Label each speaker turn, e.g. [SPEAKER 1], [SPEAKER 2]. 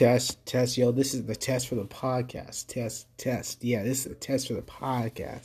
[SPEAKER 1] Test, test, yo. This is the test for the podcast. Test, test. Yeah, this is the test for the podcast.